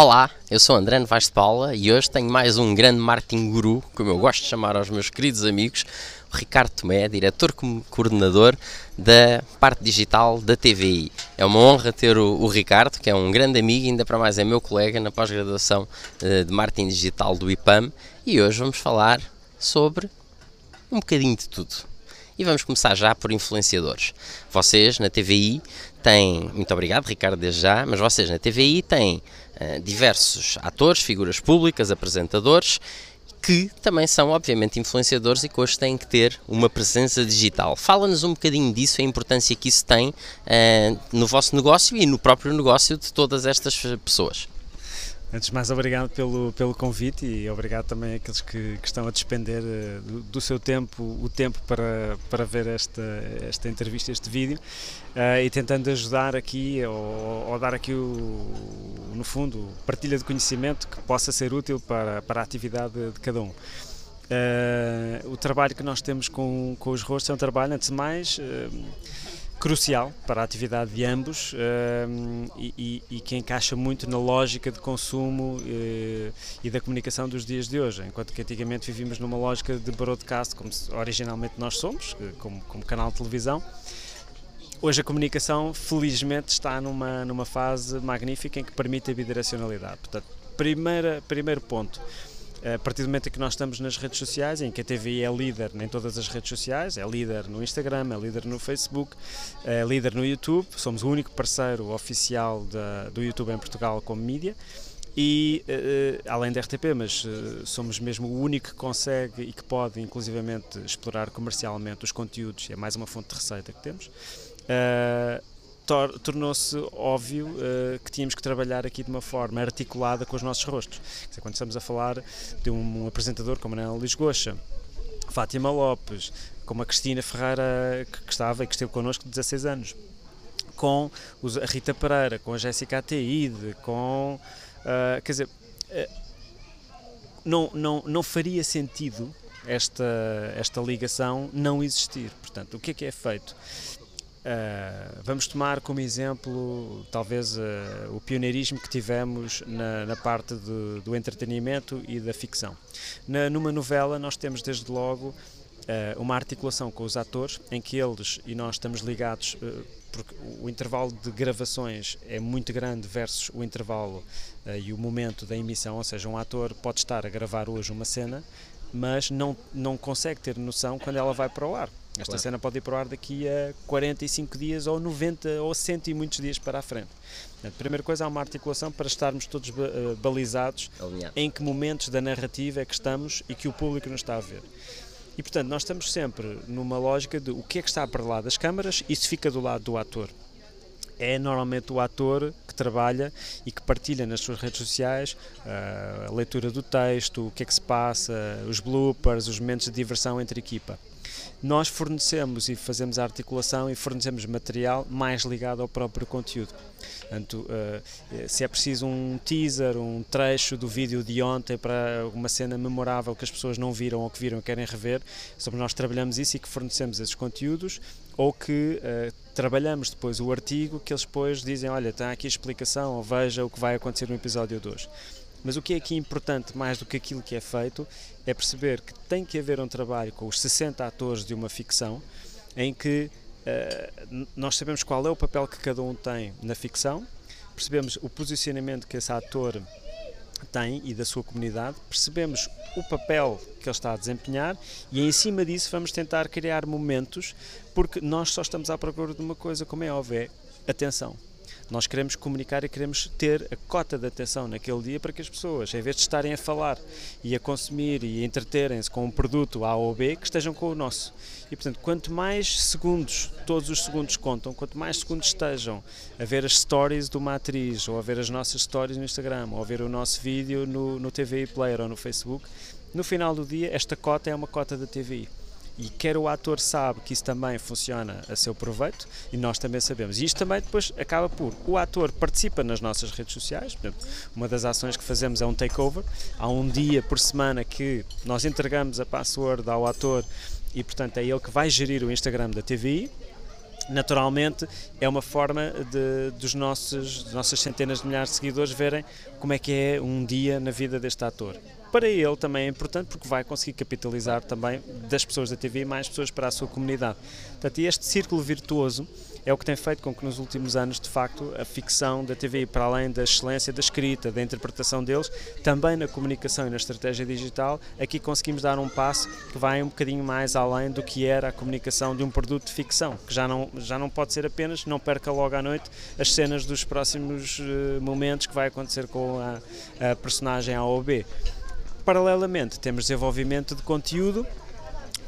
Olá, eu sou André Vaz de Paula e hoje tenho mais um grande marketing guru, como eu gosto de chamar aos meus queridos amigos, o Ricardo Tomé, diretor coordenador da parte digital da TVI. É uma honra ter o, o Ricardo, que é um grande amigo, ainda para mais é meu colega na pós-graduação uh, de marketing digital do IPAM, e hoje vamos falar sobre um bocadinho de tudo. E vamos começar já por influenciadores. Vocês na TVI têm, muito obrigado Ricardo desde já, mas vocês na TVI têm diversos atores, figuras públicas, apresentadores que também são, obviamente, influenciadores e que hoje têm que ter uma presença digital. Fala-nos um bocadinho disso, a importância que isso tem uh, no vosso negócio e no próprio negócio de todas estas pessoas. Antes de mais, obrigado pelo, pelo convite e obrigado também àqueles que, que estão a despender uh, do, do, seu tempo, o tempo para, para ver esta, esta entrevista, este vídeo uh, e tentando ajudar aqui ou, ou, dar aqui, o, no fundo, partilha de conhecimento que possa ser útil para, para a atividade de cada um. Uh, o trabalho que nós temos com, com os rostos é um trabalho, antes de mais, crucial para a atividade de ambos ehm, e, e, que encaixa muito na lógica de consumo eh, e da comunicação dos dias de hoje, enquanto que antigamente vivíamos numa lógica de broadcast, como originalmente nós somos, como, como canal de televisão. Hoje a comunicação, felizmente, está numa, numa fase magnífica em que permite a bidirecionalidade. Portanto, primeira, primeiro ponto, a partir do momento em que nós estamos nas redes sociais, em que a TVI é líder em todas as redes sociais, é líder no Instagram, é líder no Facebook, é líder no YouTube, somos o único parceiro oficial do YouTube em Portugal como mídia e uh, além da RTP, mas uh, somos mesmo o único que consegue e que pode inclusivamente explorar comercialmente os conteúdos, é mais uma fonte de receita que temos. Uh, tornou-se óbvio uh, que tínhamos que trabalhar aqui de uma forma articulada com os nossos rostos. Dizer, quando estamos a falar de um, um apresentador como Ana Lisgocha, Fátima Lopes, como a Cristina Ferreira, que, que estava e que esteve connosco 16 anos, com os, a Rita Pereira, com a Jéssica Ataíde, com. Uh, quer dizer, uh, não, não, não faria sentido esta, esta ligação não existir. Portanto, o que é que é feito? Uh, vamos tomar como exemplo, talvez, uh, o pioneirismo que tivemos na, na parte do entretenimento e da ficção. Na, numa novela, nós temos desde logo uh, uma articulação com os atores, em que eles e nós estamos ligados, porque o intervalo de gravações é muito grande versus o intervalo e o momento da emissão, ou seja, um ator pode estar a gravar hoje uma cena, mas não, não consegue ter noção quando ela vai para o ar esta claro. cena pode ir para o ar daqui a 45 dias ou 90 ou 100 e muitos dias para a frente. Primeira coisa, há uma articulação para estarmos todos eh, balizados Alinhado. em que momentos da narrativa é que estamos e que o público nos está a ver. E portanto, nós estamos sempre numa lógica de o que é que está para lá das câmaras, isso fica do lado do ator é normalmente o ator que trabalha e que partilha nas suas redes sociais eh, a leitura do texto, o que é que se passa, os bloopers, os momentos de diversão entre equipa nós fornecemos e fazemos a articulação e fornecemos material mais ligado ao próprio conteúdo. Portanto, uh, se é preciso um teaser, um trecho do vídeo de ontem para uma cena memorável que as pessoas não viram ou que viram e querem rever, sobre nós trabalhamos isso e que fornecemos esses conteúdos ou que uh, trabalhamos depois o artigo que eles depois dizem, olha, está aqui a explicação ou veja o que vai acontecer no episódio 2. Mas o que é aqui importante, mais do que aquilo que é feito, é perceber que tem que haver um trabalho com os 60 atores de uma ficção em que uh, nós sabemos qual é o papel que cada um tem na ficção, percebemos o posicionamento que esse ator tem e da sua comunidade, percebemos o papel que ele está a desempenhar e em cima disso vamos tentar criar momentos, porque nós só estamos à procura de uma coisa, como é óbvio, é atenção. Nós queremos comunicar e queremos ter a cota de atenção naquele dia para que as pessoas, em vez de estarem a falar e a consumir e a entreterem-se com um produto A ou B, que estejam com o nosso. E portanto, quanto mais segundos, todos os segundos contam, quanto mais segundos estejam a ver as stories de uma atriz, ou a ver as nossas stories no Instagram, ou a ver o nosso vídeo no, no TVI Player ou no Facebook, no final do dia, esta cota é uma cota da TVI e quer o ator sabe que isso também funciona a seu proveito e nós também sabemos. E isto também depois acaba por o ator participa nas nossas redes sociais. Portanto, uma das ações que fazemos é um takeover. Há um dia por semana que nós entregamos a password ao ator e, portanto, é ele que vai gerir o Instagram da TVI naturalmente é uma forma de, dos nossos, de nossas centenas de milhares de seguidores verem como é que é um dia na vida deste ator. Para ele também é importante porque vai conseguir capitalizar também das pessoas da TV mais pessoas para a sua comunidade. Portanto, este círculo virtuoso é o que tem feito com que nos últimos anos, de facto, a ficção da TV, para além da excelência da escrita, da interpretação deles, também na comunicação e na estratégia digital, aqui conseguimos dar um passo que vai um bocadinho mais além do que era a comunicação de um produto de ficção, que já não, já não pode ser apenas, não perca logo à noite as cenas dos próximos uh, momentos que vai acontecer com a, a personagem A ou B. Paralelamente, temos desenvolvimento de conteúdo,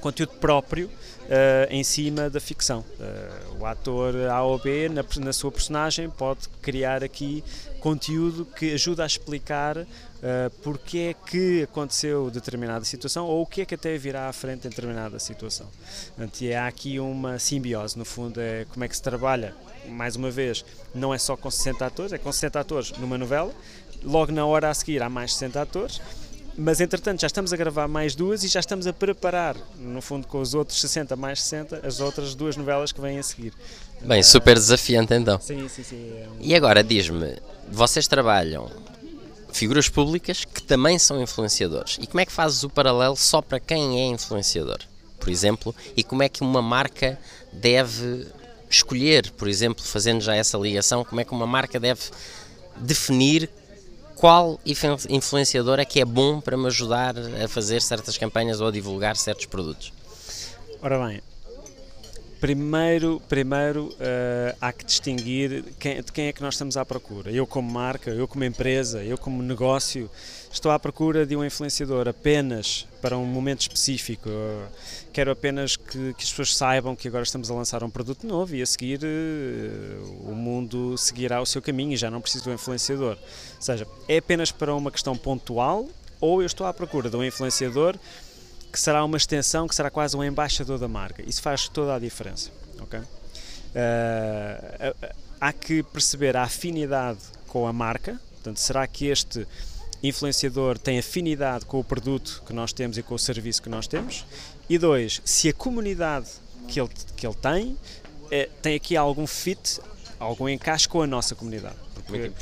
conteúdo próprio, Uh, em cima da ficção. Uh, o ator A ou B, na, na, sua personagem, pode criar aqui conteúdo que ajuda a explicar uh, porque é que aconteceu determinada situação ou o que é que até virá à frente em determinada situação. Portanto, há aqui uma simbiose, no fundo, é como é que se trabalha. Mais uma vez, não é só com 60 atores, é com 60 atores numa novela, logo na hora a seguir há mais 60 atores mas entretanto já estamos a gravar mais duas e já estamos a preparar, no fundo com os outros 60 mais 60, as outras duas novelas que vêm a seguir. Bem, super desafiante então. Sim, sim, sim. É um... E agora diz-me, vocês trabalham figuras públicas que também são influenciadores. E como é que fazes o paralelo só para quem é influenciador, por exemplo? E como é que uma marca deve escolher, por exemplo, fazendo já essa ligação, como é que uma marca deve definir qual influenciador é que é bom para me ajudar a fazer certas campanhas ou a divulgar certos produtos? Ora bem, primeiro, primeiro uh, há que distinguir quem, de quem é que nós estamos à procura. Eu como marca, eu como empresa, eu como negócio, estou à procura de um influenciador apenas para um momento específico. Quero apenas que, que, as pessoas saibam que agora estamos a lançar um produto novo e a seguir uh, o mundo seguirá o seu caminho e já não preciso do influenciador. Ou seja, é apenas para uma questão pontual ou eu estou à procura de um influenciador que será uma extensão, que será quase um embaixador da marca. Isso faz toda a diferença. Okay? Uh, há que perceber a afinidade com a marca. Portanto, será que este influenciador tem afinidade com o produto que nós temos e com o serviço que nós temos. E dois, se a comunidade que ele, que ele tem é, tem aqui algum fit, algum encaixe com a nossa comunidade. Porque,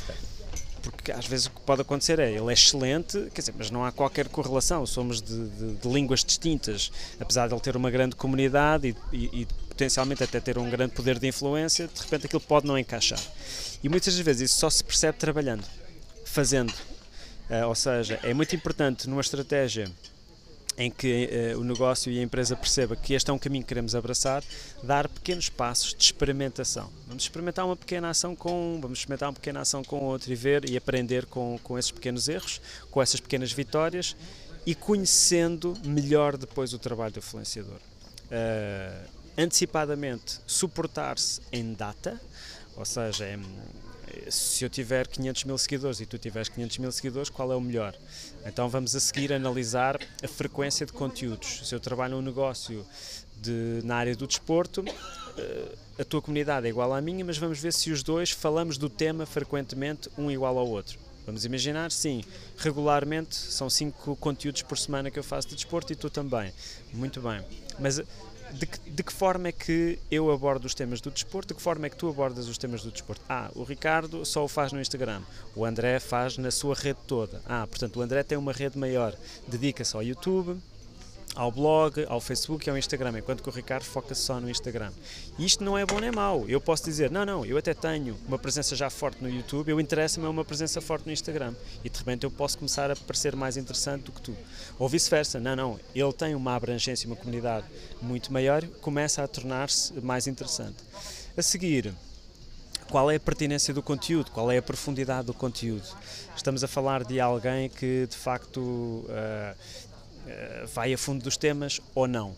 porque às vezes o que pode acontecer é ele é excelente, quer dizer, mas não há qualquer correlação, somos de, de, de línguas distintas, apesar de ele ter uma grande comunidade e, e, e, potencialmente até ter um grande poder de influência, de repente aquilo pode não encaixar. E muitas vezes isso só se percebe trabalhando, fazendo, Uh, ou seja, é muito importante numa estratégia em que uh, o negócio e a empresa perceba que este é um caminho que queremos abraçar, dar pequenos passos de experimentação. Vamos experimentar uma pequena ação com um, vamos experimentar uma pequena ação com outro e ver e aprender com, com esses pequenos erros, com essas pequenas vitórias e conhecendo melhor depois o trabalho do influenciador. Uh, antecipadamente, suportar-se em data, ou seja, em, se eu tiver 500 mil seguidores e tu tiveres 500 mil seguidores, qual é o melhor? Então vamos a seguir analisar a frequência de conteúdos. Se eu trabalho num negócio de, na área do desporto, eh, a tua comunidade é igual à minha, mas vamos ver se os dois falamos do tema frequentemente, um igual ao outro. Vamos imaginar, sim, regularmente são cinco conteúdos por semana que eu faço de desporto e tu também. Muito bem. Mas de que, de que, forma é que eu abordo os temas do desporto? De que forma é que tu abordas os temas do desporto? Ah, o Ricardo só o faz no Instagram, o André faz na sua rede toda. Ah, portanto, o André tem uma rede maior, dedica-se ao YouTube, ao blog, ao Facebook e ao Instagram, enquanto que o Ricardo foca só no Instagram. E isto não é bom nem mau. Eu posso dizer, não, não, eu até tenho uma presença já forte no YouTube, eu interessa-me uma presença forte no Instagram. E de repente eu posso começar a parecer mais interessante do que tu. Ou vice-versa, não, não, ele tem uma abrangência, uma comunidade muito maior, começa a tornar-se mais interessante. A seguir, qual é a pertinência do conteúdo, qual é a profundidade do conteúdo. Estamos a falar de alguém que de facto uh, eh, vai a fundo dos temas ou não.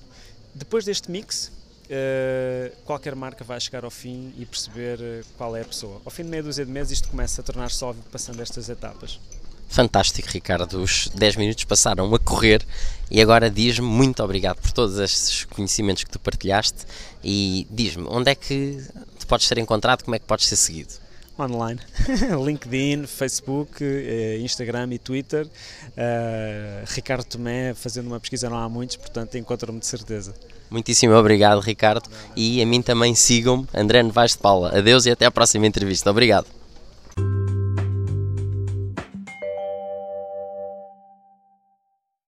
Depois deste mix, Uh, qualquer marca vai chegar ao fim e perceber uh, qual é a pessoa. Ao fim de meia dúzia de meses, isto começa a tornar-se óbvio passando estas etapas. Fantástico, Ricardo. Os 10 minutos passaram a correr e agora diz-me muito obrigado por todos estes conhecimentos que tu partilhaste e diz-me onde é que tu podes ser encontrado, como é que podes ser seguido online. LinkedIn, Facebook, eh, Instagram e Twitter. Uh, Ricardo Tomé, fazendo uma pesquisa não há muitos, portanto encontro-me de certeza. Muitíssimo obrigado, Ricardo. E a mim também sigam-me, André Novaes de Paula. Adeus e até à próxima entrevista. Obrigado.